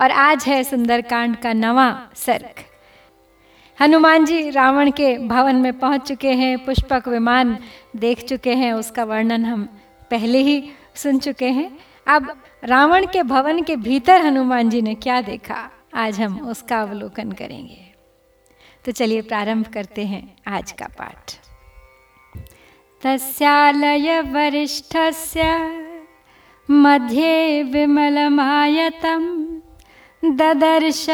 और आज है सुंदरकांड का नवा सर्ग। हनुमान जी रावण के भवन में पहुँच चुके हैं, पुष्पक विमान देख चुके हैं, उसका वर्णन हम पहले ही सुन चुके हैं। अब रावण के भवन के भीतर हनुमान जी ने क्या देखा, आज हम उसका अवलोकन करेंगे। तो चलिए प्रारंभ करते हैं आज का पाठ। तस्यालय वरिष्ठस्य, मध्ये विमलमायतं ददर्श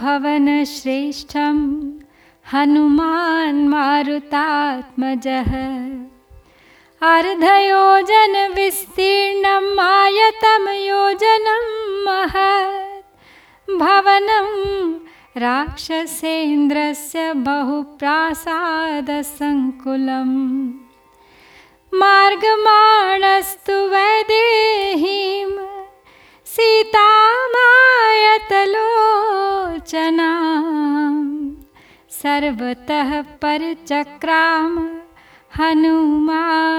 भवनश्रेष्ठं हनुमान् मारुतात्मजः। अर्धयोजनविस्तीर्णम् आयतं योजनं महत्। भवनं राक्षसेन्द्रस्य बहुप्रासादसङ्कुलम्। मार्गमाणस्तु वैदेहीं सीतामायतलोचना। सर्वतः परचक्राम हनुमानरिसूदनः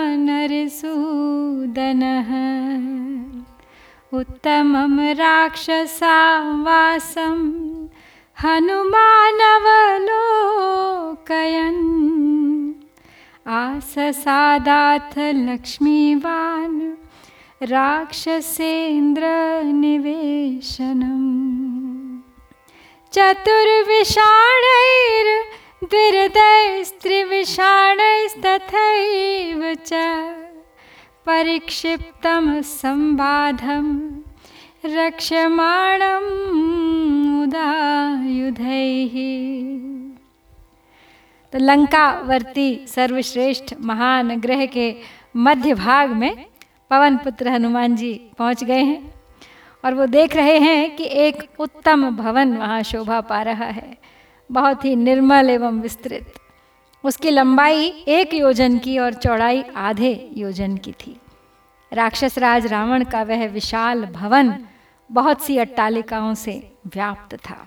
उत्तमं राक्षसावासं हनुमानवलोकयन्। आससादाथ लक्ष्मीवान् राक्षसेन्द्रनिवेशनम्। चतुर्विषाणैर्द्विरदैस्त्रिविषाणैस्तथैव च परिक्षिप्तं संबाधं रक्ष्यमाणम् उदायुधैः। तो लंकावर्ती सर्वश्रेष्ठ महान ग्रह के मध्य भाग में पवन पुत्र हनुमान जी पहुँच गए हैं और वो देख रहे हैं कि एक उत्तम भवन वहाँ शोभा पा रहा है। बहुत ही निर्मल एवं विस्तृत। उसकी लंबाई एक योजन की और चौड़ाई आधे योजन की थी। राक्षस राज रावण का वह विशाल भवन बहुत सी अट्टालिकाओं से व्याप्त था।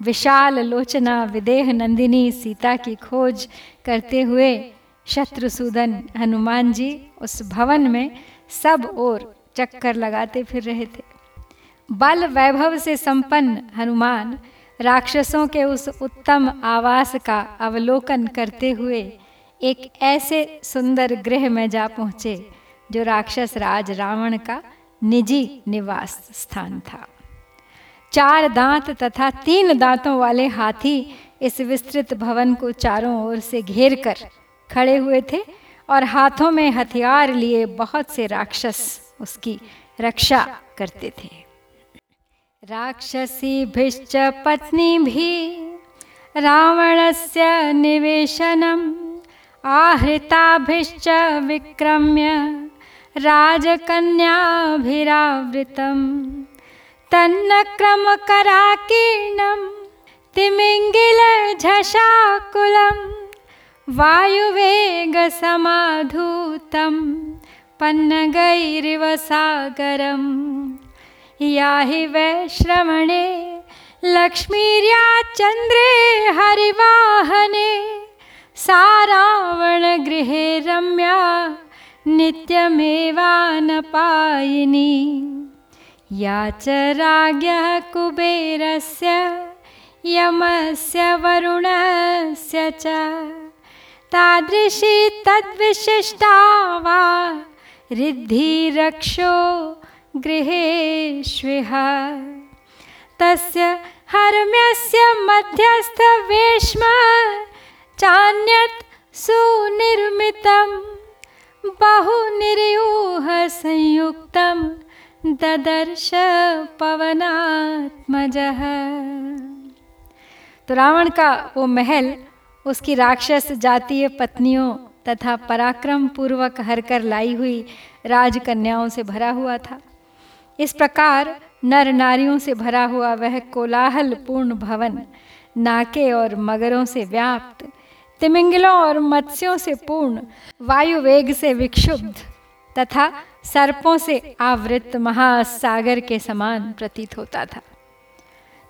विशाल लोचना विदेह नंदिनी सीता की खोज करते हुए शत्रुसूदन हनुमान जी उस भवन में सब ओर चक्कर लगाते फिर रहे थे। बल वैभव से संपन्न हनुमान राक्षसों के उस उत्तम आवास का अवलोकन करते हुए एक ऐसे सुंदर गृह में जा पहुँचे, जो राक्षस राज रावण का निजी निवास स्थान था। चार दांत तथा तीन दांतों वाले हाथी इस विस्तृत भवन को चारों ओर से घेर कर खड़े हुए थे और हाथों में हथियार लिए बहुत से राक्षस उसकी रक्षा करते थे। राक्षसी भिश्च पत्नी भी रावणस्य निवेशनम् आहृताभिश्च विक्रम्य, राजकन्याभिरावृतम्। तन्नक्रमकराकीर्णं तिमिङ्गिलझषाकुलं वायुवेगसमाधूतं पन्नगैरिव सागरं याहि वैश्रवणे लक्ष्मीर्या चन्द्रे हरिवाहने सा रावणगृहे रम्या नित्यमेवानपायिनी। या च राज्ञः कुबेरस्य, यमस्य वरुणस्य च। तादृशी तद्विशिष्टा वा रिद्धिरक्षो गृहेष्विह। तस्य हर्म्यस्य मध्यस्थवेश्म चान्यत् सुनिर्मितं बहुनिर्यूहसंयुक्तं ददर्श पवनात्मजः। तो रावण का वो महल उसकी राक्षस जातीय पत्नियों तथा पराक्रम पूर्वक हरकर लाई हुई राजकन्याओं से भरा हुआ था। इस प्रकार नर नारियों से भरा हुआ वह कोलाहल पूर्ण भवन, नाके और मगरों से व्याप्त, तिमिंगलों और मत्स्यों से पूर्ण, वायु वेग से विक्षुब्ध तथा सर्पों से आवृत महासागर के समान प्रतीत होता था।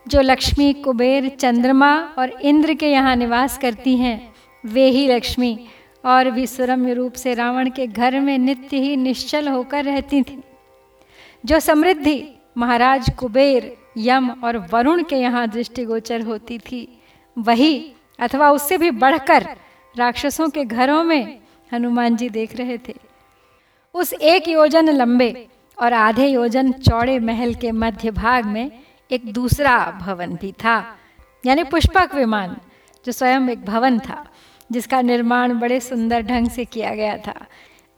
जो लक्ष्मी, कुबेर, चंद्रमा और इंद्र के यहाँ निवास करती हैं, वे ही लक्ष्मी। और भी सुरम्य रूप से रावण के घर में नित्य ही निश्चल होकर रहती थी। जो समृद्धि, महाराज, कुबेर, यम और वरुण के यहाँ दृष्टिगोचर होती थी, वही अथवा उससे भी बढ़कर राक्षसों के घरों में हनुमान जी देख रहे थे। उस एक योजन लंबे और आधे योजन चौड़े महल के मध्य भाग में एक दूसरा भवन भी था, यानी पुष्पक विमान, जो स्वयं एक भवन था, जिसका निर्माण बड़े सुंदर ढंग से किया गया था।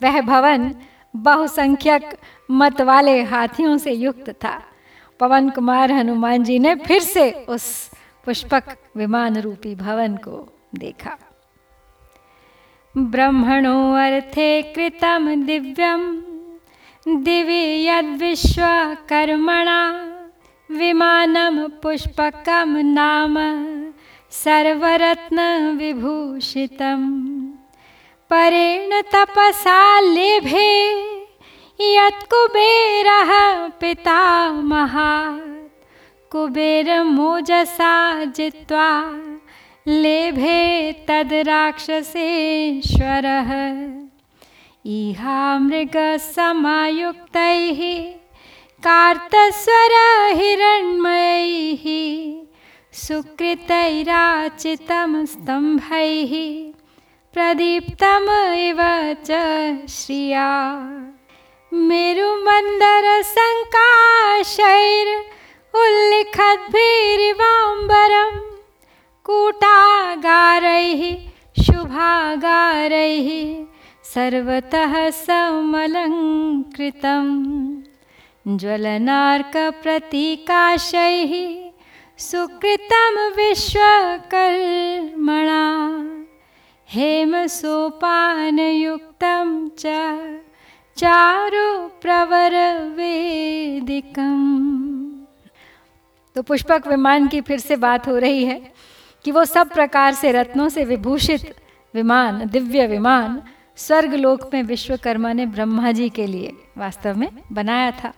वह भवन बहुसंख्यक मत वाले हाथियों से युक्त था। पवन कुमार हनुमान जी ने फिर से उस पुष्पक विमान रूपी भवन को देखा। ब्रह्मणो अर्थे कृतम दिव्यम, दिव्य यद विश्वकर्मणा विमानम पुष्पकम नाम सर्वरत्नविभूषितं परेण तपसा लेभे यत्कुबेरः पितामहात्। कुबेरमोजसा जित्वा लेभे तद्राक्षसेश्वरः इहामृगसमायुक्तैः कार्तस्वरहिरण्मयैः सुकृतैराचितं स्तम्भैः प्रदीप्तमिव च श्रिया। मेरुमन्दरसङ्काशैर् उल्लिखद्भिरिवाम्बरं कूटागारैः शुभागारैः सर्वतः समलङ्कृतं ज्वलनार्कप्रतीकाशैः सुकृतं विश्वकर्मणा। हेमसोपानयुक्तं च चारु प्रवर वेदिकम तो पुष्पक विमान की फिर से बात हो रही है कि वो सब प्रकार से रत्नों से विभूषित विमान, दिव्य विमान स्वर्ग लोक में विश्वकर्मा ने ब्रह्मा जी के लिए वास्तव में बनाया था।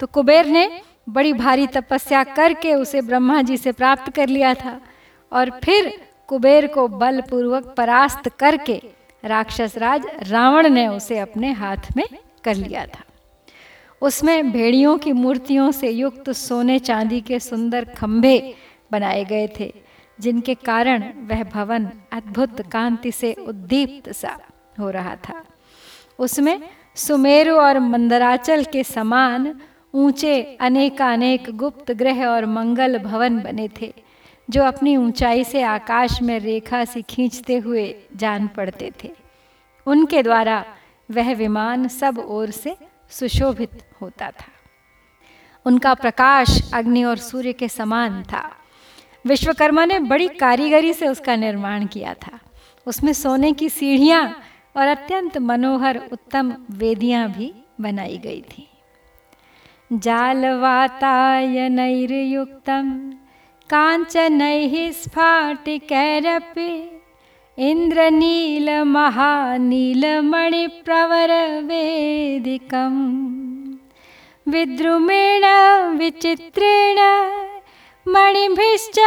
तो कुबेर ने बड़ी भारी तपस्या करके उसे ब्रह्मा जी से प्राप्त कर लिया था और फिर कुबेर को बलपूर्वक परास्त करके राक्षस राज रावण ने उसे अपने हाथ में कर लिया था। उसमें भेड़ियों की मूर्तियों से युक्त सोने चांदी के सुंदर खंभे बनाए गए थे, जिनके कारण वह भवन अद्भुत कांति से उद्दीप्त सा हो रहा था। उसमें सुमेरु और मंदराचल के समान ऊँचे अनेकानेक गुप्त ग्रह और मंगल भवन बने थे, जो अपनी ऊंचाई से आकाश में रेखा से खींचते हुए जान पड़ते थे। उनके द्वारा वह विमान सब ओर से सुशोभित होता था। उनका प्रकाश अग्नि और सूर्य के समान था। विश्वकर्मा ने बड़ी कारीगरी से उसका निर्माण किया था। उसमें सोने की सीढ़ियाँ और अत्यंत मनोहर उत्तम वेदियाँ भी बनाई गई थी। जालवातायनैर्युक्तं काञ्चनैः स्फाटिकैरपि इन्द्रनीलमहानीलमणिप्रवरवेदिकं विद्रुमेण विचित्रेण मणिभिश्च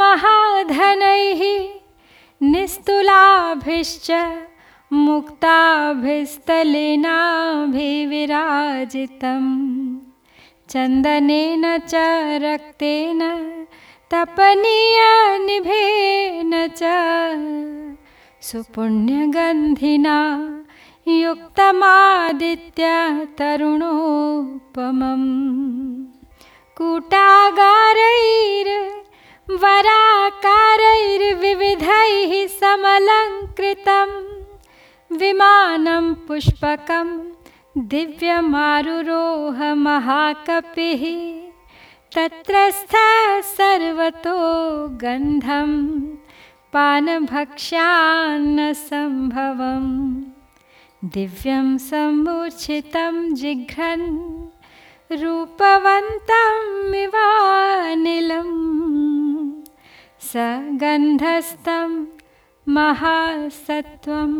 महाधनैः निस्तुलाभिश्च मुक्ताभिस्तलेनाभिविराजितम्। चन्दनेन च रक्तेन तपनीया निभेन च। सुपुण्यगन्धिना युक्तमादित्यतरुणोपमम् कूटागारैर्वराकारैर्विविधैः समलङ्कृतं। विमानं पुष्पकम् दिव्यमारुरोह महाकपिः तत्रस्थः सर्वतो गन्धं पानभक्ष्यान्नसम्भवम् दिव्यं सम्मूर्छितं जिघ्रन् रूपवन्तमिवानिलं स गन्धस्थं महासत्वं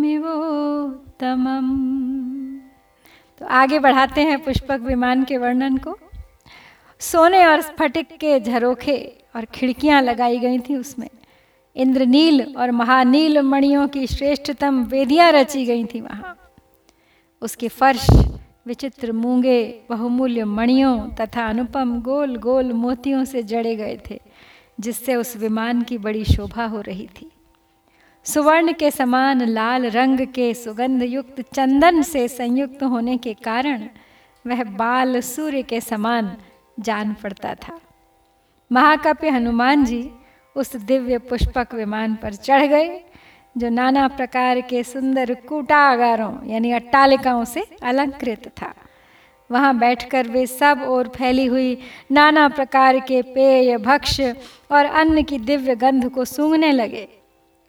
बंधुर्बंधुमिवोत्तमम् तो आगे बढ़ाते हैं पुष्पक विमान के वर्णन को। सोने और स्फटिक के झरोखे और खिड़कियाँ लगाई गई थी उसमें। इंद्रनील और महानील मणियों की श्रेष्ठतम वेदियाँ रची गई थी वहाँ। उसके फर्श, विचित्र मूँगे, बहुमूल्य मणियों तथा अनुपम गोल गोल मोतियों से जड़े गए थे, जिससे उस विमान की बड़ी शोभा हो रही थी। सुवर्ण के समान लाल रंग के सुगंध युक्त चंदन से संयुक्त होने के कारण वह बाल सूर्य के समान जान पड़ता था। महाकाव्य हनुमान जी उस दिव्य पुष्पक विमान पर चढ़ गए, जो नाना प्रकार के सुंदर कूटागारों यानी अट्टालिकाओं से अलंकृत था। वहाँ बैठकर वे सब और फैली हुई नाना प्रकार के पेय भक्ष और अन्न की दिव्य गंध को सूंघने लगे।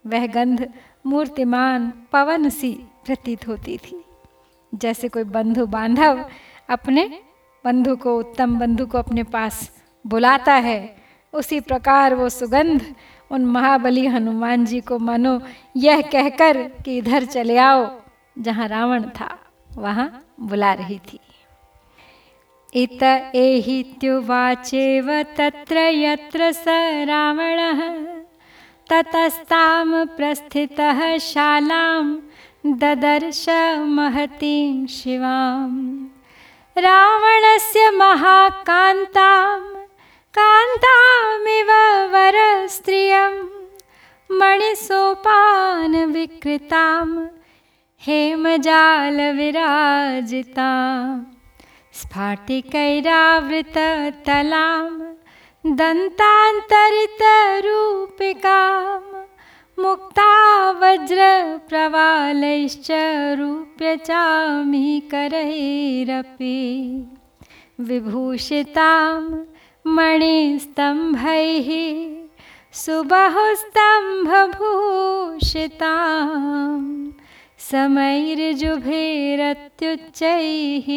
वह गंध मूर्तिमान पवन सी प्रतीत होती थी। जैसे कोई बंधु बांधव अपने बंधु को, उत्तम बंधु को अपने पास बुलाता है, उसी प्रकार वो सुगंध उन महाबली हनुमान जी को मानो, यह कहकर कि इधर चले आओ, जहाँ रावण था, वहाँ बुला रही थी। इत एहित्युवाचेव तत्र यत्र स रावणः ततस्तां प्रस्थितः शालां ददर्श महतीं शिवां रावणस्य महाकान्तां कान्तामिव वरस्त्रियं मणिसोपानविकृतां हेमजालविराजिताम् स्फाटिकैरावृततलां दन्तान्तरितरूपिकां मुक्ता वज्रप्रवालैश्च रूप्यचामीकरैरपि विभूषितां मणिस्तम्भैः सुबहुस्तम्भभूषितां समैर्जुभेरत्युच्चैः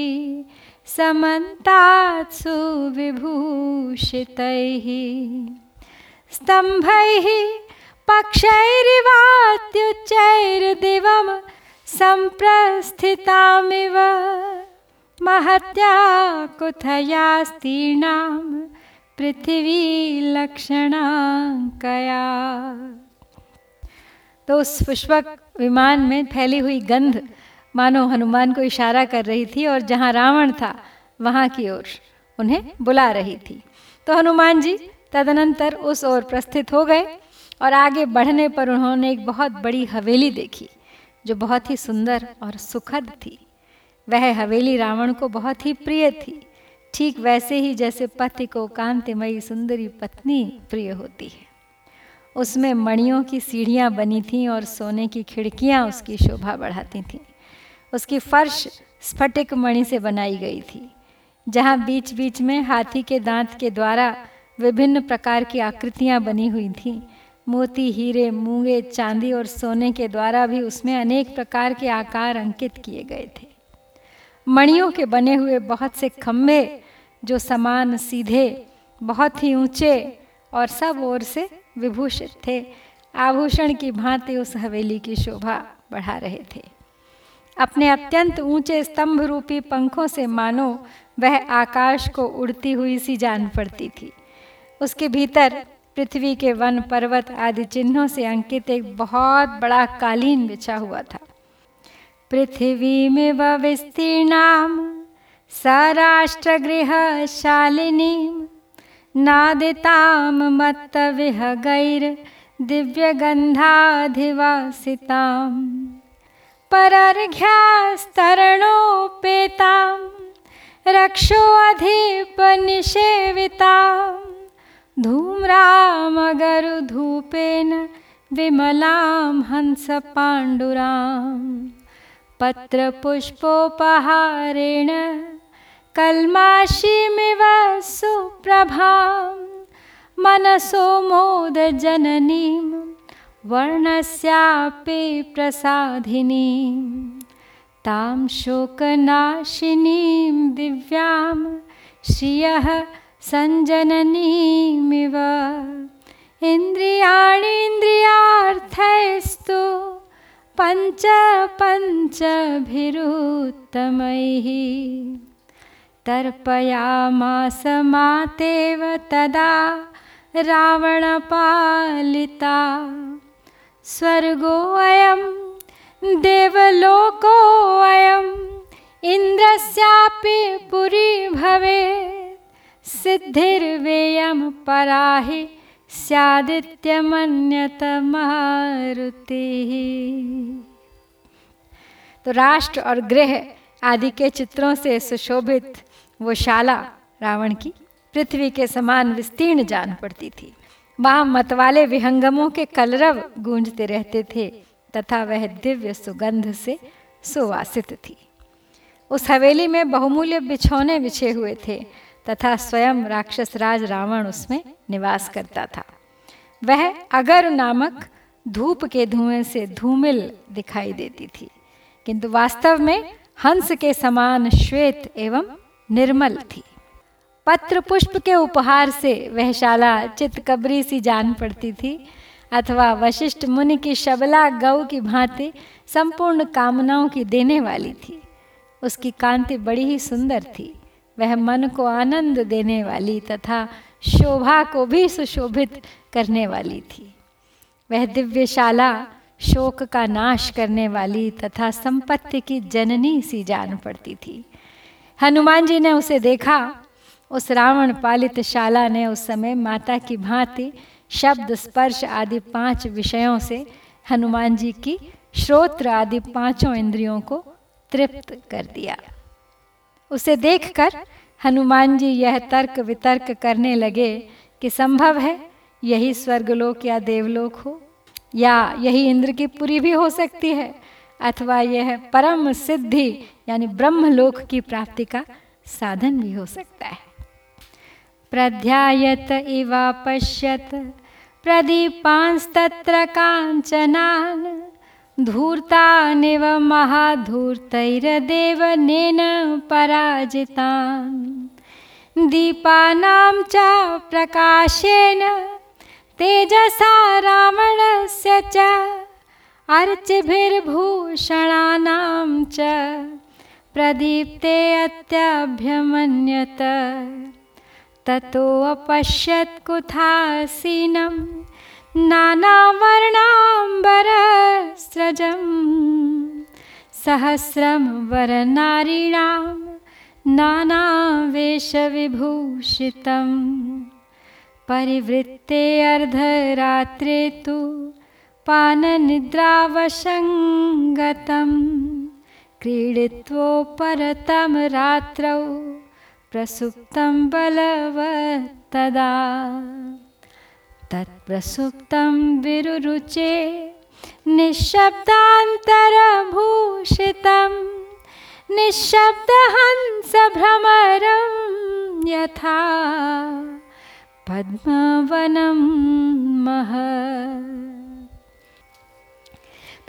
समन्तात्सु विभूषितैः। स्तम्भैः पक्षैरिवात्युच्चैर्दिवं सम्प्रस्थितामिव महत्या कुथयास्तीर्णां पृथ्वीलक्षणाङ्कया। तो उस पुष्पक विमान में फैली हुई गंध मानो हनुमान को इशारा कर रही थी और जहाँ रावण था, वहाँ की ओर उन्हें बुला रही थी। तो हनुमान जी तदनंतर उस ओर प्रस्थित हो गए और आगे बढ़ने पर उन्होंने एक बहुत बड़ी हवेली देखी, जो बहुत ही सुंदर और सुखद थी। वह हवेली रावण को बहुत ही प्रिय थी। ठीक वैसे ही जैसे पति को कांतिमयी सुंदरी पत्नी प्रिय होती है। उसमें मणियों की सीढ़ियाँ बनी थीं और सोने की खिड़कियाँ उसकी शोभा बढ़ाती थीं। उसकी फर्श स्फटिक मणि से बनाई गई थी, जहाँ बीच बीच में हाथी के दांत के द्वारा विभिन्न प्रकार की आकृतियाँ बनी हुई थीं। मोती, हीरे, मूँगे, चांदी और सोने के द्वारा भी उसमें अनेक प्रकार के आकार अंकित किए गए थे। मणियों के बने हुए बहुत से खंभे, जो समान, सीधे, बहुत ही ऊँचे और सब ओर से विभूषित थे, आभूषण की भांति उस हवेली की शोभा बढ़ा रहे थे। अपने अत्यंत ऊँचे स्तंभ रूपी पंखों से मानो वह आकाश को उड़ती हुई सी जान पड़ती थी। उसके भीतर पृथ्वी के वन पर्वत आदि चिन्हों से अंकित एक बहुत बड़ा कालीन बिछा हुआ था। पृथ्वी में व विस्तीर्णाम सराष्ट्रगृह शालिनी नादिताम मत्त विह गैर दिव्य गंधाधिवासिताम परर्घ्यास्तरणोपेतां रक्षोऽधिपनिषेवितां धूम्रामगरुधूपेन विमलां हंसपाण्डुरां पत्रपुष्पोपहारेण कल्माशीमिव सुप्रभां। मनसो मोदजननीं वर्णस्यापि प्रसादिनीं तां शोकनाशिनीं दिव्यां श्रियः सञ्जननीमिव। इन्द्रियाणीन्द्रियार्थैस्तु पञ्च पञ्चभिरुत्तमैः। तर्पयामास मातेव तदा रावणपालिता। स्वर्गोऽयं देवलोकोऽयम् इन्द्रस्यापि पुरी भवेत्। सिद्धिर्वेयं पराहि स्यादित्यमन्यत मारुति तो राष्ट्र और गृह आदि के चित्रों से सुशोभित वो शाला रावण की पृथ्वी के समान विस्तीर्ण जान पड़ती थी। वहाँ मतवाले विहंगमों के कलरव गूंजते रहते थे, तथा वह दिव्य सुगंध से सुवासित थी। उस हवेली में बहुमूल्य बिछौने बिछे हुए थे, तथा स्वयं राक्षस राज रावण उसमें निवास करता था। वह अगर नामक धूप के धुएँ से धूमिल दिखाई देती थी, किंतु वास्तव में हंस के समान श्वेत एवं निर्मल थी। पत्र पुष्प के उपहार से वह शाला चितकबरी सी जान पड़ती थी, अथवा वशिष्ठ मुनि की शबला गौ की भांति संपूर्ण कामनाओं की देने वाली थी। उसकी कांति बड़ी ही सुंदर थी। वह मन को आनंद देने वाली तथा शोभा को भी सुशोभित करने वाली थी। वह दिव्यशाला शोक का नाश करने वाली तथा संपत्ति की जननी सी जान पड़ती थी। हनुमान जी ने उसे देखा उस रावण पालित शाला ने उस समय माता की भांति शब्द स्पर्श आदि पाँच विषयों से हनुमान जी की श्रोत्र आदि पाँचों इंद्रियों को तृप्त कर दिया। उसे देखकर हनुमान जी यह तर्क वितर्क करने लगे कि संभव है यही स्वर्गलोक या देवलोक हो, या यही इंद्र की पुरी भी हो सकती है, अथवा यह परम सिद्धि यानी ब्रह्मलोक की प्राप्ति का साधन भी हो सकता है। प्रध्यायत इवा पश्यत। प्रदीपांस्तत्र कांचनान धूर्तानिव महाधूर्तैरदेवनेन पराजितान्। दीपानां च प्रकाशेन। तेजसा रावणस्य च। अर्चिभिर्भूषणानां च। प्रदीप्ते अत्यभ्यमन्यत। ततोऽपश्यत् कुथासीनं नानावर्णाम्बरस्रजं सहस्रं वरनारीणां नानावेशविभूषितं परिवृत्ते अर्धरात्रे तु पाननिद्रावशङ्गतं क्रीडित्वोपरतं रात्रौ प्रसुप्तं बलवत्तदा। तत्प्रसुप्तं विरुरुचे निःशब्दान्तरभूषितं, निःशब्दहंसभ्रमरं यथा पद्मवनं मह।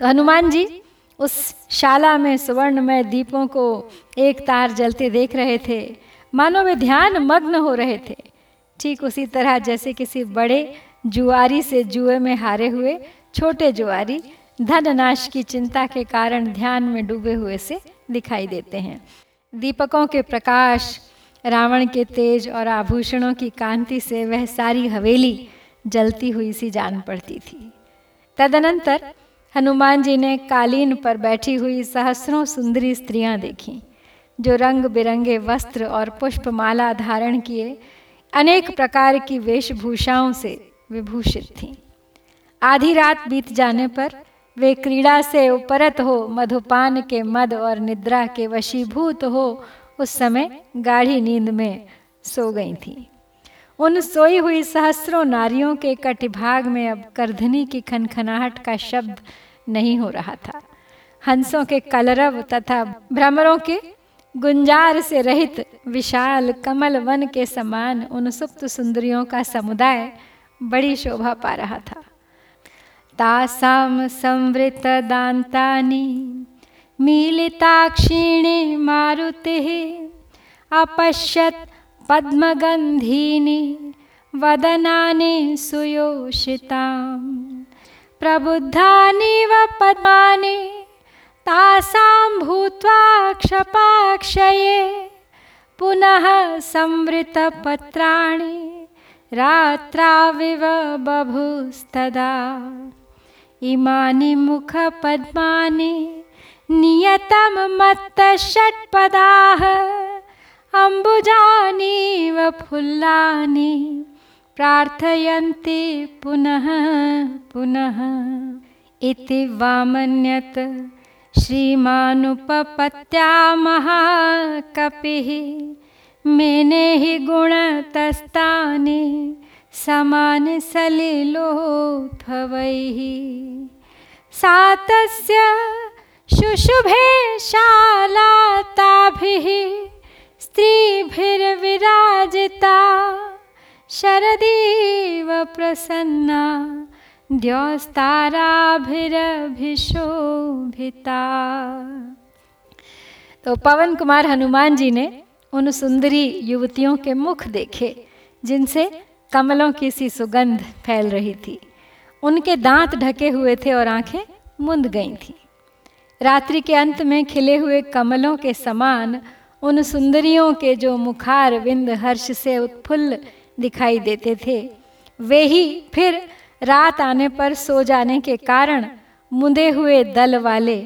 तो हनुमान जी उस शाला में सुवर्णमय दीपों को एक तार जलते देख रहे थे। मानो वे ध्यान मग्न हो रहे थे। ठीक उसी तरह जैसे किसी बड़े जुआरी से जुए में हारे हुए, छोटे जुआरी धन नाश की चिंता के कारण ध्यान में डूबे हुए से दिखाई देते हैं। दीपकों के प्रकाश, रावण के तेज और आभूषणों की कांति से वह सारी हवेली जलती हुई सी जान पड़ती थी। तदनंतर हनुमान जी ने कालीन पर बैठी हुई सहस्रों सुंदरी स्त्रियाँ देखी। जो रंग बिरंगे वस्त्र और पुष्पमाला धारण किए, अनेक प्रकार की वेशभूषाओं से विभूषित थीं। आधी रात बीत जाने पर वे क्रीड़ा से उपरत हो, मधुपान के मद और निद्रा के वशीभूत हो, उस समय गाढ़ी नींद में सो गई थी। उन सोई हुई सहस्रों नारियों के कटिभाग में अब करधनी की खनखनाहट का शब्द नहीं हो रहा था। हंसों के कलरव तथा भ्रमरों के गुंजार से रहित विशाल कमल वन के समान उन सुप्त सुंदरियों का समुदाय बड़ी शोभा पा रहा था। तासाम संवृत दांतानी मीलिताक्षीणे मारुते, अपश्यत पद्मगंधीनि, वदनानि सुयोषितां प्रबुद्धानि व पद्मानि तासां भूत्वा क्षपाक्षये पुनः संवृतपत्राणि रात्राविव बभूस्तदा। इमानि मुखपद्मानि नियतं मत्तषट्पदाः अम्बुजानीव फुल्लानि प्रार्थयन्ति पुनः पुनः। इति वामन्यत श्रीमानुपपत्या महाकपिः मेने हि गुणतस्तानि समानि सलिलोत्भवैः सा तस्य शुशुभे शालाताभिः स्त्रीभिर्विराजिता शरदीव प्रसन्ना द्योस्ताराभिरभिशोभिता। तो पवन कुमार हनुमान जी ने उन सुंदरी युवतियों के मुख देखे, जिनसे कमलों की सी सुगंध फैल रही थी। उनके दांत ढके हुए थे और आँखें मुंद गई थी। रात्रि के अंत में खिले हुए कमलों के समान उन सुंदरियों के जो मुखार विंद हर्ष से उत्फुल्ल दिखाई देते थे, वे ही फिर रात आने पर सो जाने के कारण मुंदे हुए दल वाले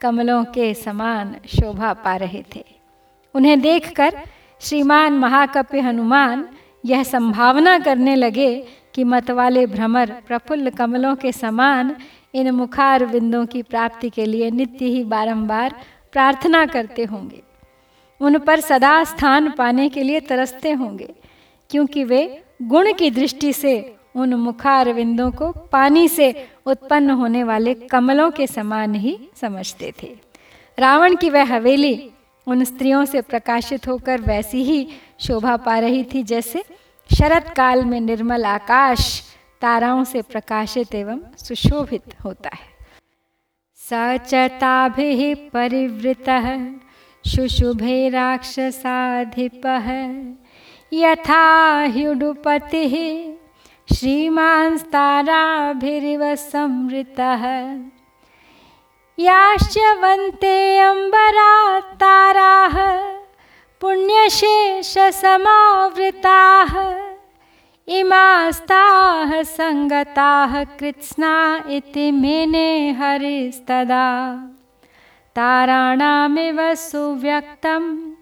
कमलों के समान शोभा पा रहे थे। उन्हें देखकर श्रीमान महाकपि हनुमान यह संभावना करने लगे कि मतवाले भ्रमर प्रफुल्ल कमलों के समान इन मुखार बिंदों की प्राप्ति के लिए नित्य ही बारंबार प्रार्थना करते होंगे। उन पर सदा स्थान पाने के लिए तरसते होंगे, क्योंकि वे गुण की दृष्टि से उन मुखार विंदों को पानी से उत्पन्न होने वाले कमलों के समान ही समझते थे। रावण की वह हवेली उन स्त्रियों से प्रकाशित होकर वैसी ही शोभा पा रही थी जैसे शरत काल में निर्मल आकाश ताराओं से प्रकाशित एवं सुशोभित होता है। सचताभि परिवृत शुशुभे राक्षसाधिपः, यथा ह्युडुपतिः श्रीमांस्ताराभिरिव संवृतः याश्च वन्ते अम्बरात् ताराः पुण्यशेषसमावृताः। इमास्ताः सङ्गताः, कृत्स्ना इति मेने हरिस्तदा। ताराणामिव सुव्यक्तं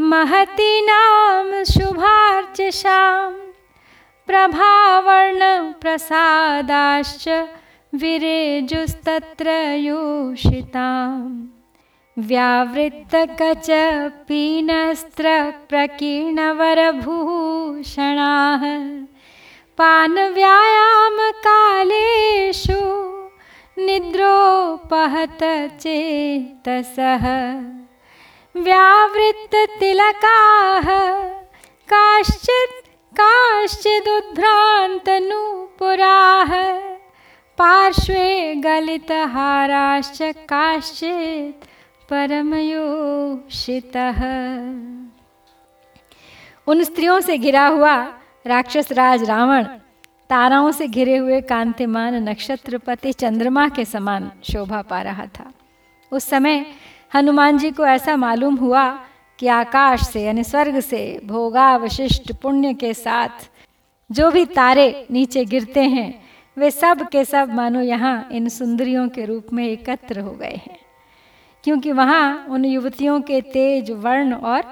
महतीनां शुभार्चिषां प्रभावर्णप्रसादाश्च विरेजुस्तत्र योषिताम् व्यावृत्तकचपीनस्त्रप्रकीर्णवरभूषणाः। पानव्यायामकालेषु निद्रोपहत चेतसः व्यावृत्ततिलकाः काश्चित् काश्चिदुद्भ्रान्तनूपुराः पार्श्वे गलितहाराश्च काश्चित् परमयोषितः। उन स्त्रियों से घिरा हुआ राक्षस राज रावण ताराओं से घिरे हुए कांतिमान नक्षत्रपति चंद्रमा के समान शोभा पा रहा था। उस समय हनुमान जी को ऐसा मालूम हुआ कि आकाश से यानी स्वर्ग से भोगावशिष्ट पुण्य के साथ जो भी तारे नीचे गिरते हैं, वे सब के सब मानो यहाँ इन सुंदरियों के रूप में एकत्र हो गए हैं। क्योंकि वहाँ उन युवतियों के तेज वर्ण और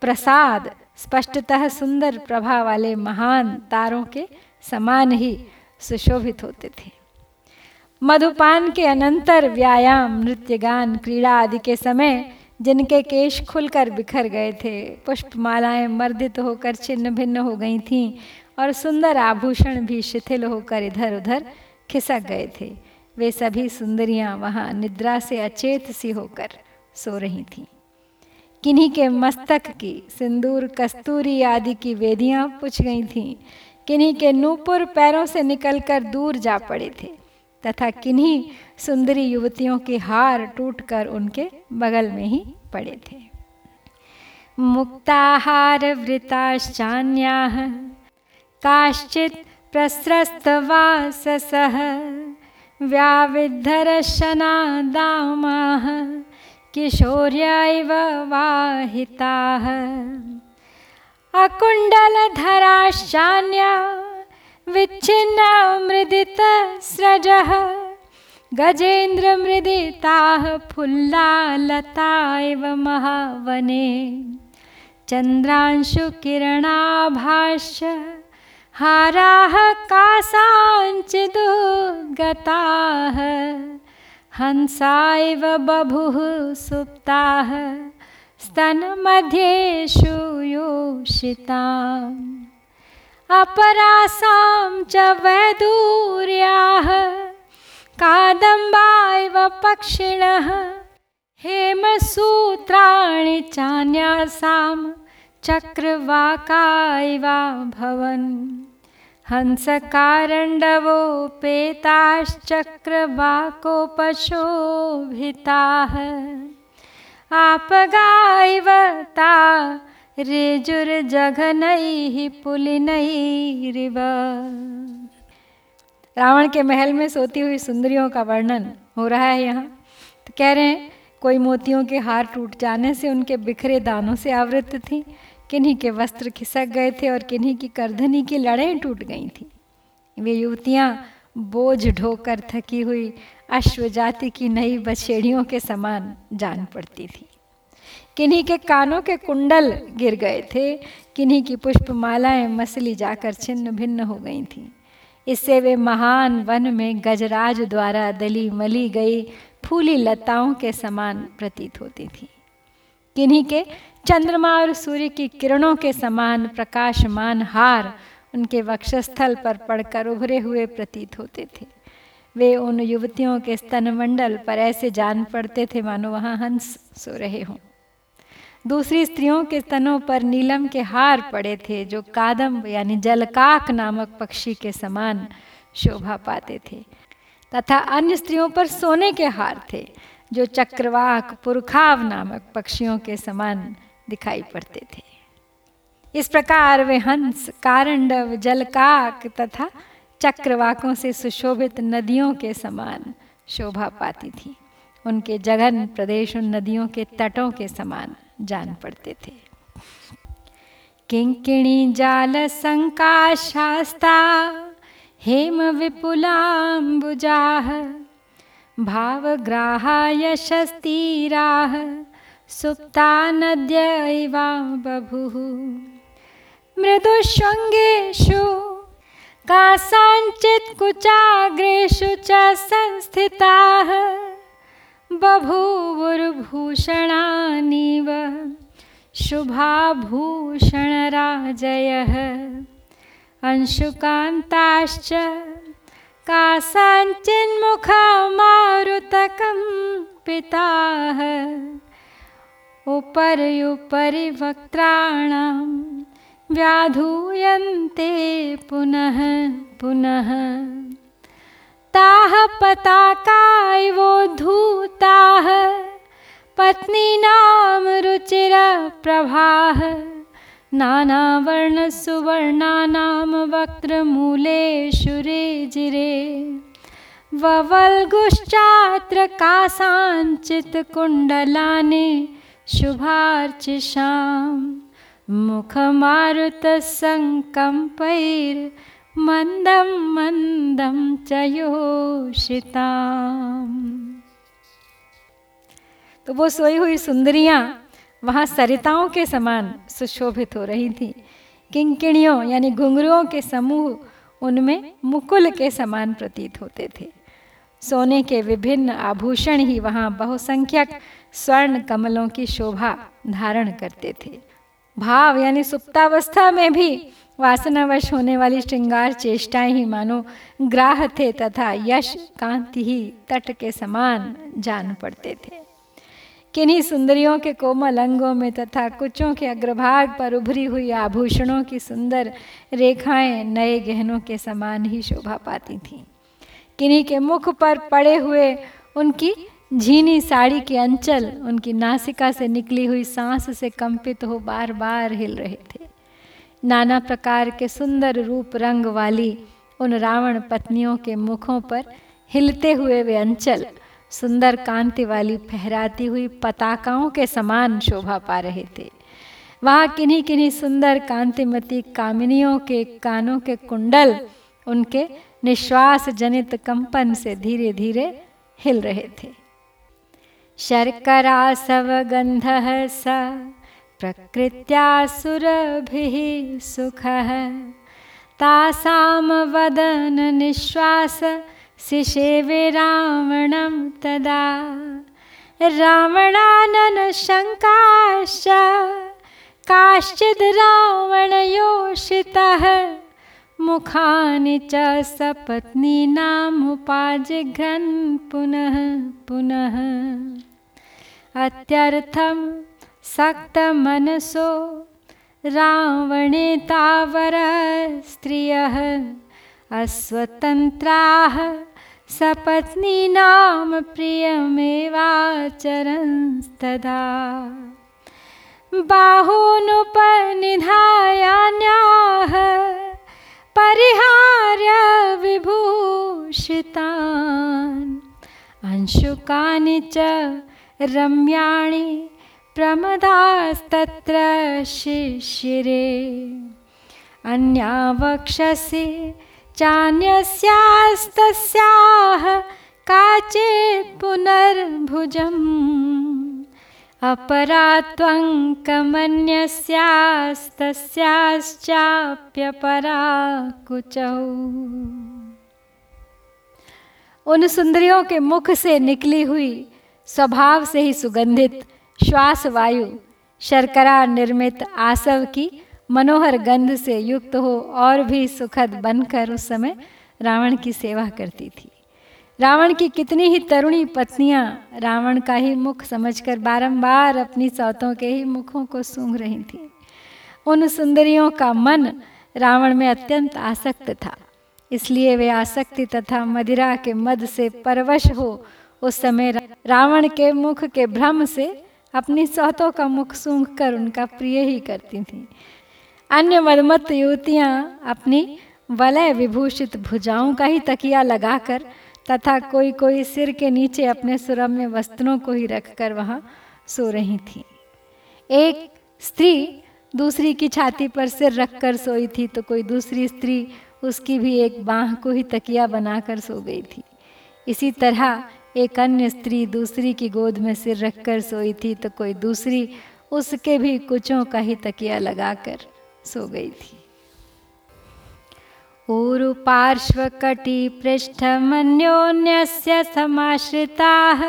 प्रसाद, स्पष्टतः सुंदर प्रभा वाले महान तारों के समान ही सुशोभित होते थे। मधुपान के अनंतर व्यायाम नृत्य गान क्रीड़ा आदि के समय जिनके केश खुलकर बिखर गए थे, पुष्पमालाएँ मर्दित होकर छिन्न भिन्न हो गई थीं, और सुंदर आभूषण भी शिथिल होकर इधर उधर खिसक गए थे। वे सभी सुंदरियाँ वहाँ निद्रा से अचेत सी होकर सो रही थीं। किन्हीं के मस्तक की, सिंदूर, कस्तूरी आदि की वेदियाँ पुछ गई थीं। किन्हीं के नूपुर पैरों से निकलकर दूर जा पड़े थे, तथा किन्हीं सुंदरी युवतियों के हार टूटकर उनके बगल में ही पड़े थे। मुक्ताहार वृताश्चान्याः, काश्चित् प्रस्रस्तवाससः व्याविद्धरशनादामाः किशोर्या इव वाहिताः। अकुण्डलधराश्चान्या, विच्छिन्नमृदितस्रजः गजेन्द्रमृदिताः फुल्लालता इव महावने। चन्द्रांशुकिरणाभाश्च हाराः कासाञ्चिदुद्गताः हंसा इव बभुः सुप्ताः स्तनमध्येषु योषिताम्। अपरासां च वैदूर्याः कादम्बा इव पक्षिणः हेमसूत्राणि चान्यासां चक्रवाका इव भवन्। हंसकारण्डवोपेताश्चक्रवाकोपशोभिताः आपगाइव ता रेजुर्जघनैः पुलिनैरिव। रावण के महल में सोती हुई सुंदरियों का वर्णन हो रहा है यहाँ। तो कह रहे हैं, कोई मोतियों के हार टूट जाने से उनके बिखरे दानों से आवृत थी, किन्हीं के वस्त्र खिसक गए थे और किन्हीं की करधनी की लड़ें टूट गई थी। वे युवतियाँ बोझ ढोकर थकी हुई अश्व जाति की नई बछेड़ियों के समान जान पड़ती थी। किन्हीं के कानों के कुंडल गिर गए थे, किन्हीं की पुष्पमालाएँ मसली जाकर छिन्न भिन्न हो गई थीं। इससे वे महान वन में गजराज द्वारा दली मली गई फूली लताओं के समान प्रतीत होती थी। किन्हीं के चंद्रमा और सूर्य की किरणों के समान प्रकाशमान हार उनके वक्षस्थल पर पड़कर उभरे हुए प्रतीत होते थे। वे उन युवतियों के स्तनमंडल पर ऐसे जान पड़ते थे मानो वहाँ हंस सो रहे हों। दूसरी स्त्रियों के स्तनों पर नीलम के हार पड़े थे, जो कादम्ब यानी जलकाक नामक पक्षी के समान शोभा पाते थे। तथा अन्य स्त्रियों पर सोने के हार थे, जो चक्रवाक पुरखाव नामक पक्षियों के समान दिखाई पड़ते थे। इस प्रकार वे हंस, कारंडव, जलकाक तथा चक्रवाकों से सुशोभित नदियों के समान शोभा पाती थी। उनके जगन प्रदेश उन नदियों के तटों के समान जान पड़ते थे। किंकिणी जाल संकाशास्ता, हेम विपुलाम्बुजाः, भावग्राहाय शस्तीराः सुप्ता नद्यैवा बभुः। मृदुशृङ्गेषु, कासाञ्चित् कुचाग्रेषु च संस्थिताः बभूवुर्भूषणानिव। शुभाभूषणराजयः। अंशुकान्ताश्च कासाञ्चिन्मुखमारुतकं पिताः। उपरि वक्त्राणां व्याधूयन्ते पुनः पुनः। ताः पताकायवोद्धूताः पत्नीनां रुचिरप्रभाः नानावर्णसुवर्णानां वक्त्रमूलेषु रेजिरे ववल्गुश्चात्र कासाञ्चित् कुण्डलानि शुभार्चिषां मुखमारुतसङ्कम्पैर्मन्दं मन्दं च योषिताम् तो वो सोई हुई सुंदरियाँ वहाँ सरिताओं के समान सुशोभित हो रही थी। किंकिणियों यानी घुंघरुओं के समूह उनमें मुकुल के समान प्रतीत होते थे। सोने के विभिन्न आभूषण ही वहाँ बहुसंख्यक स्वर्ण कमलों की शोभा धारण करते थे। भाव यानी सुप्तावस्था में भी वासनावश होने वाली श्रृंगार चेष्टाएँ ही मानो ग्राह थे तथा यश कांति ही तट के समान जान पड़ते थे। किन्हीं सुंदरियों के कोमल अंगों में तथा कुचों के अग्रभाग पर उभरी हुई आभूषणों की सुंदर रेखाएँ नए गहनों के समान ही शोभा पाती थीं। किन्हीं के मुख पर पड़े हुए उनकी झीनी साड़ी के अंचल उनकी नासिका से निकली हुई सांस से कंपित हो बार बार हिल रहे थे। नाना प्रकार के सुंदर रूप रंग वाली उन रावण पत्नियों के मुखों पर हिलते हुए वे अंचल, सुंदर कांति वाली फहराती हुई पताकाओं के समान शोभा पा रहे थे। वहाँ किन्हीं किन्हीं सुंदर कांतिमती कामिनियों के कानों के कुंडल उनके निश्वास जनित कंपन से धीरे धीरे हिल रहे थे। शर्करा सव गंध स प्रकृत्यासुरभिः सुखः। तासां वदन निश्वास, शिशेवे रावणं तदा। रावणाननशङ्काश्च काश्चिद् रावणयोषितः। मुखानि च सपत्नीनामुपाजिघ्रन् पुनः पुनः। अत्यर्थं सक्तमनसो रावणे तावर स्त्रियः अस्वतन्त्राः सपत्नीनां प्रियमेवाचरंस्तदा। बाहूनुपनिधायान्याः परिहार्य विभूषितान्। अंशुकानि च रम्याणि प्रमदास्तत्र शिशिरे। अन्या वक्षसि चान्यस्यास्तस्याः काचित् पुनर्भुजम्। अपरा त्वङ्कमन्यस्यास्तस्याश्चाप्यपरा कुचौ उन सुंदरियों के मुख से निकली हुई स्वभाव से ही सुगंधित श्वास वायु शर्करा निर्मित आसव की मनोहर गंध से युक्त हो और भी सुखद बनकर उस समय रावण की सेवा करती थी। रावण की कितनी ही तरुणी पत्नियाँ रावण का ही मुख समझकर बारंबार अपनी सौतों के ही मुखों को सूंघ रही थी। उन सुंदरियों का मन रावण में अत्यंत आसक्त था, इसलिए वे आसक्ति तथा मदिरा के मद से परवश हो उस समय रावण के मुख के भ्रम से अपनी सौतों का मुख सूंघ कर उनका प्रिय ही करती थीं। अन्य मदमत युवतियाँ अपनी वलय विभूषित भुजाओं का ही तकिया लगाकर तथा कोई कोई सिर के नीचे अपने सुरम्य वस्त्रों को ही रखकर वहाँ सो रही थी। एक स्त्री दूसरी की छाती पर सिर रखकर सोई थी तो कोई दूसरी स्त्री उसकी भी एक बाह को ही तकिया बनाकर सो गई थी। इसी तरह एक अन्य स्त्री दूसरी की गोद में सिर रखकर सोई थी तो कोई दूसरी उसके भी कुचों का ही तकिया लगाकर सो गई थी। ऊरुपार्श्वकटिपृष्ठमन्योन्यस्य समाश्रिताः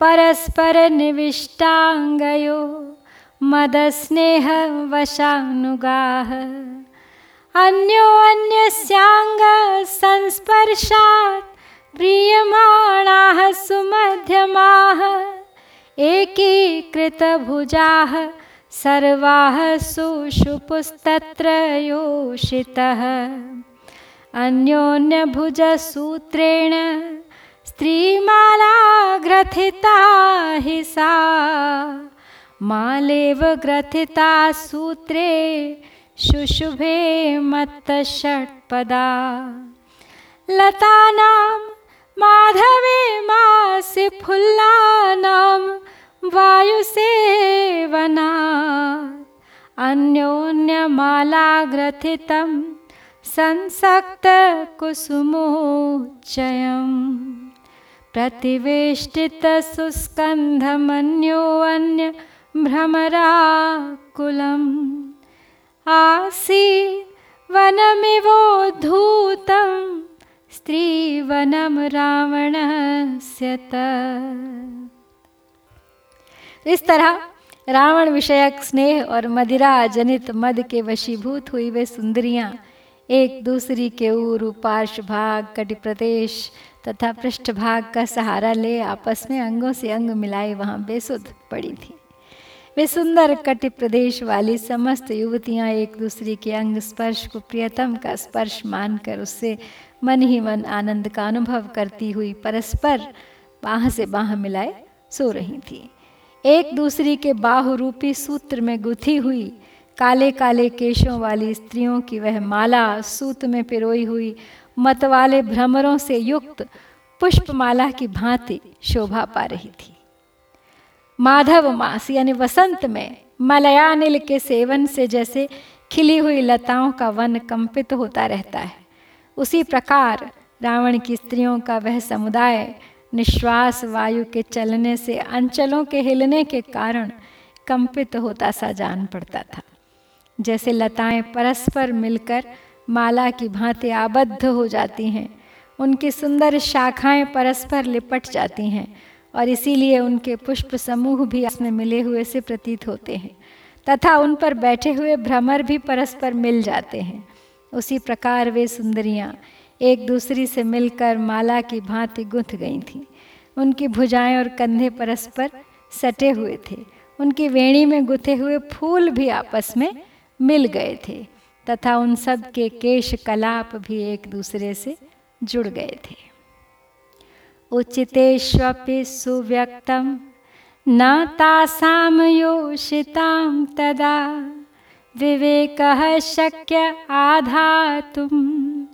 परस्परनिविष्टाङ्गयो मदस्नेहवशानुगाः अन्योन्यस्याङ्गसंस्पर्शात् प्रीयमाणाः, सुमध्यमाः एकीकृतभुजाः सर्वाः सुषुपुस्तत्र योषितः अन्योन्यभुजसूत्रेण स्त्रीमाला ग्रथिता हि सा। मालेव ग्रथिता सूत्रे शुशुभे मत्तषट्पदा। लतानां माधवे मासि फुल्लानां वायुसेवना अन्योन्यमालाग्रथितं संसक्तकुसुमोच्चयम् प्रतिवेष्टितसुस्कन्धमन्योऽन्य आसी आसीत् वनमिवोद्धूतं स्त्रीवनं रावणस्य इस तरह रावण विषयक स्नेह और मदिरा जनित मद के वशीभूत हुई वे सुंदरियाँ एक दूसरी के ऊर पार्श्व भाग, कटि प्रदेश तथा पृष्ठभाग का सहारा ले आपस में अंगों से अंग मिलाए वहाँ बेसुध पड़ी थी। वे सुंदर कटि प्रदेश वाली समस्त युवतियाँ एक दूसरे के अंग स्पर्श को प्रियतम का स्पर्श मानकर उससे मन ही मन आनंद का अनुभव करती हुई परस्पर बाह से बाह मिलाए सो रही थी। एक दूसरे के बाहु रूपी सूत्र में गुथी हुई काले काले केशों वाली स्त्रियों की वह माला सूत में पिरोई हुई मत वाले भ्रमरों से युक्त पुष्पमाला की भांति शोभा पा रही थी। माधव मास यानी वसंत में मलयानिल के सेवन से जैसे खिली हुई लताओं का वन कंपित होता रहता है। उसी प्रकार रावण की स्त्रियों का वह समुदाय निश्वास वायु के चलने से अंचलों के हिलने के कारण कंपित होता सा जान पड़ता था। जैसे लताएँ परस्पर मिलकर माला की भांति आबद्ध हो जाती हैं, उनकी सुंदर शाखाएँ परस्पर लिपट जाती हैं और इसीलिए उनके पुष्प समूह भी इसमें मिले हुए से प्रतीत होते हैं। तथा उन पर बैठे हुए भ्रमर भी परस्पर मिल जाते हैं। उसी प्रकार वे सुंदरियाँ एक दूसरी से मिलकर माला की भांति गुंथ गई थीं। उनकी भुजाएँ और कंधे परस्पर सटे हुए थे। उनकी वेणी में गुथे हुए फूल भी आपस में मिल गए थे। तथा उन सब के केश कलाप भी एक दूसरे से जुड़ गए थे। उचितेष्वपि सुव्यक्तम। न तासाम योषिताम तदा। विवेक शक्य आधातुम।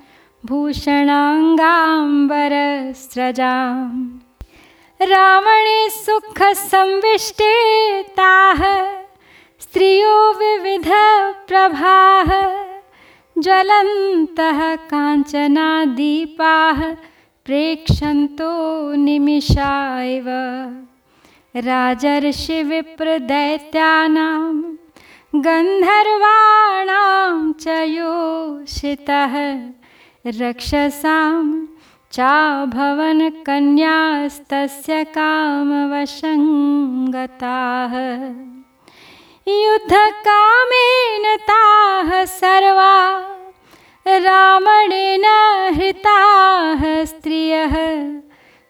भूषणांगाम्बरस्रजाम् रावणे सुख संविष्टे ताः। स्त्रियो विविध प्रभाः। ज्वलन्तः काञ्चनादीपाः। प्रेक्षन्तो निमिषा इव राजर्षिविप्रदैत्यानां गन्धर्वाणां च योषितः। रक्षसां चाभवन कन्यास्तस्य कामवशङ्गताः। युद्धकामेन ताः सर्वा रावणेन हृताः स्त्रियः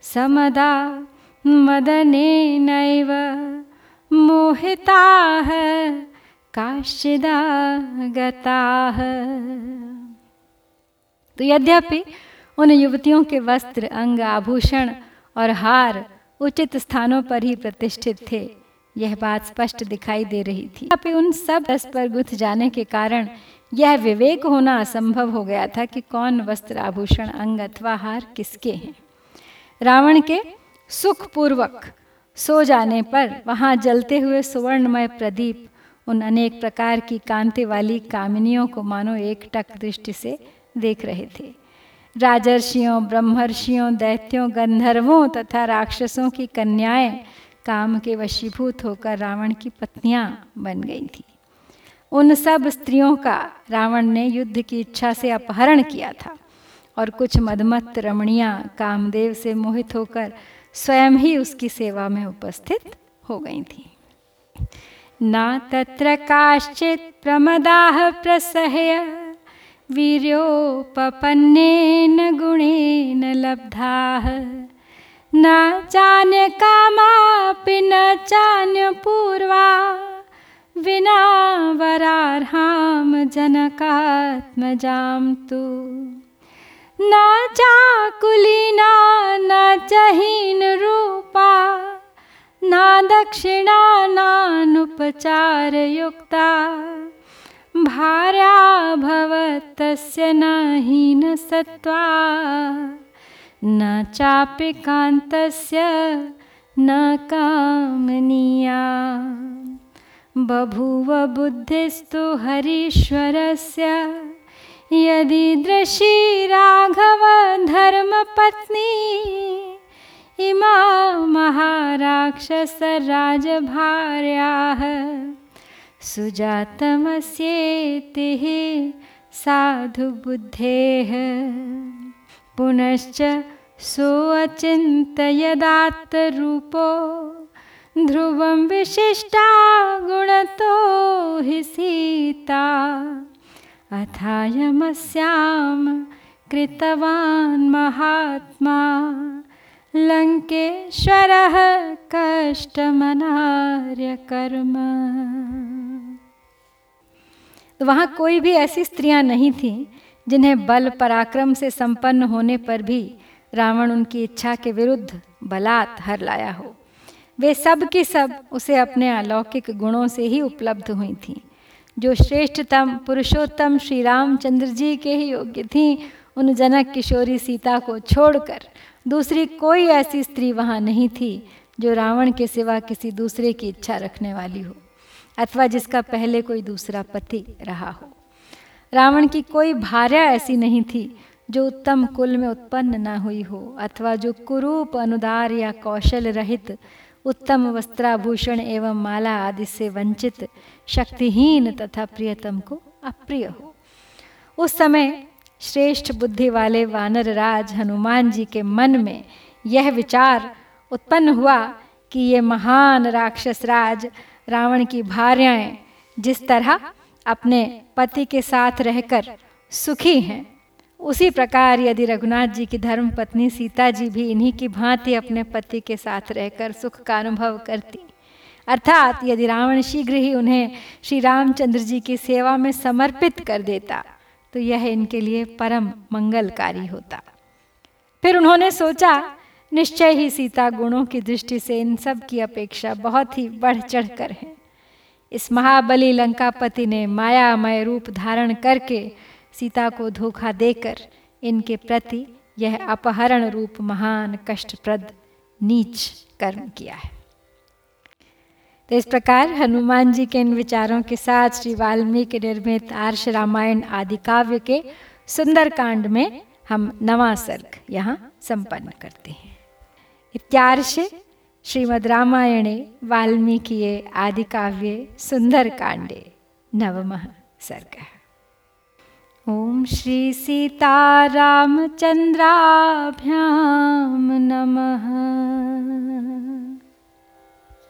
समदा मदनेनैव मोहिताः काश्चिदा गताः। तो यद्यपि उन युवतियों के वस्त्र, अंग, आभूषण और हार उचित स्थानों पर ही प्रतिष्ठित थे, यह बात स्पष्ट दिखाई दे रही थी। उन सब पर गुथ जाने के कारण यह विवेक होना असंभव हो गया था कि कौन वस्त्र आभूषण अंग अथवा हार किसके हैं। रावण के सुखपूर्वक सो जाने पर वहाँ जलते हुए सुवर्णमय प्रदीप, उन अनेक प्रकार की कांति वाली कामिनियों को मानो एक टक दृष्टि से देख रहे थे। राजर्षियों, ब्रह्मर्षियों, दैत्यों, गंधर्वों तथा राक्षसों की कन्याएँ काम के वशीभूत होकर रावण की पत्नियाँ बन गई थी। उन सब स्त्रियों का रावण ने युद्ध की इच्छा से अपहरण किया था और कुछ मदमत्त रमणियाँ कामदेव से मोहित होकर स्वयं ही उसकी सेवा में उपस्थित हो गई थी। न तत्र काश्चित प्रमदाह प्रसह्य, वीर्योपपन्नेन गुणेन लब्धाः न चान्यकामापि न चान्यपूर्वा। विना वरार्हां जनकात्मजां तु। न चाकुलीना न च न दक्षिणा नानुपचारयुक्ता भार्या भवतस्य न हीनसत्त्वा न चापि कान्तस्य न कामनीया। बभूव बुद्धिस्तु हरीश्वरस्य। यदि दृशी राघव धर्मपत्नी इमा महाराक्षसराजभार्याः सुजातमस्येतिः साधुबुद्धेः पुनश्च सोऽचिन्तयदात्तरूपो ध्रुवं विशिष्टा गुणतो हि सीता। अथायमस्यां कृतवान् महात्मा। लङ्केश्वरः कष्टमनार्यकर्म। तो वहाँ कोई भी ऐसी स्त्रियाँ नहीं थीं, जिन्हें बल पराक्रम से संपन्न होने पर भी रावण उनकी इच्छा के विरुद्ध बलात् हर लाया हो। वे सब की सब उसे अपने अलौकिक गुणों से ही उपलब्ध हुई थीं। जो श्रेष्ठतम, पुरुषोत्तम श्री रामचंद्र जी के ही योग्य थीं, उन जनक किशोरी सीता को छोड़कर दूसरी कोई ऐसी स्त्री वहाँ नहीं थी, जो रावण के सिवा किसी दूसरे की इच्छा रखने वाली हो, अथवा जिसका पहले कोई दूसरा पति रहा हो। रावण की कोई भार्या ऐसी नहीं थी, जो उत्तम कुल में उत्पन्न न हुई हो, अथवा जो कुरूप, अनुदार या कौशल रहित उत्तम वस्त्राभूषण एवं माला आदि से वंचित, शक्तिहीन तथा प्रियतम को अप्रिय हो। उस समय श्रेष्ठ बुद्धि वाले वानर राज हनुमान जी के मन में यह विचार उत्पन्न हुआ कि ये महान राक्षस राज रावण की भार्याएँ जिस तरह अपने पति के साथ रहकर सुखी हैं उसी प्रकार यदि रघुनाथ जी की धर्म पत्नी सीता जी भी इन्हीं की भांति अपने पति के साथ रहकर सुख का अनुभव करती। अर्थात यदि रावण शीघ्र ही उन्हें श्री रामचंद्र जी की सेवा में समर्पित कर देता तो यह इनके लिए परम मंगलकारी होता। फिर उन्होंने सोचा, निश्चय ही सीता गुणों की दृष्टि से इन सब की अपेक्षा बहुत ही बढ़ चढ़ कर है। इस महाबली लंकापति ने मायामय रूप धारण करके सीता को धोखा देकर इनके प्रति यह अपहरण रूप महान कष्टप्रद नीच कर्म किया है। तो इस प्रकार हनुमान जी के इन विचारों के साथ श्री वाल्मीकि निर्मित आर्ष रामायण आदि काव्य के सुंदर कांड में हम नवा सर्ग यहाँ संपन्न करते हैं। इत्यार्षे श्रीमद् रामायणे आदिकाव्ये सुन्दरकाण्डे नवमः सर्गः ॐ श्रीसीतारामचन्द्राभ्यां नमः।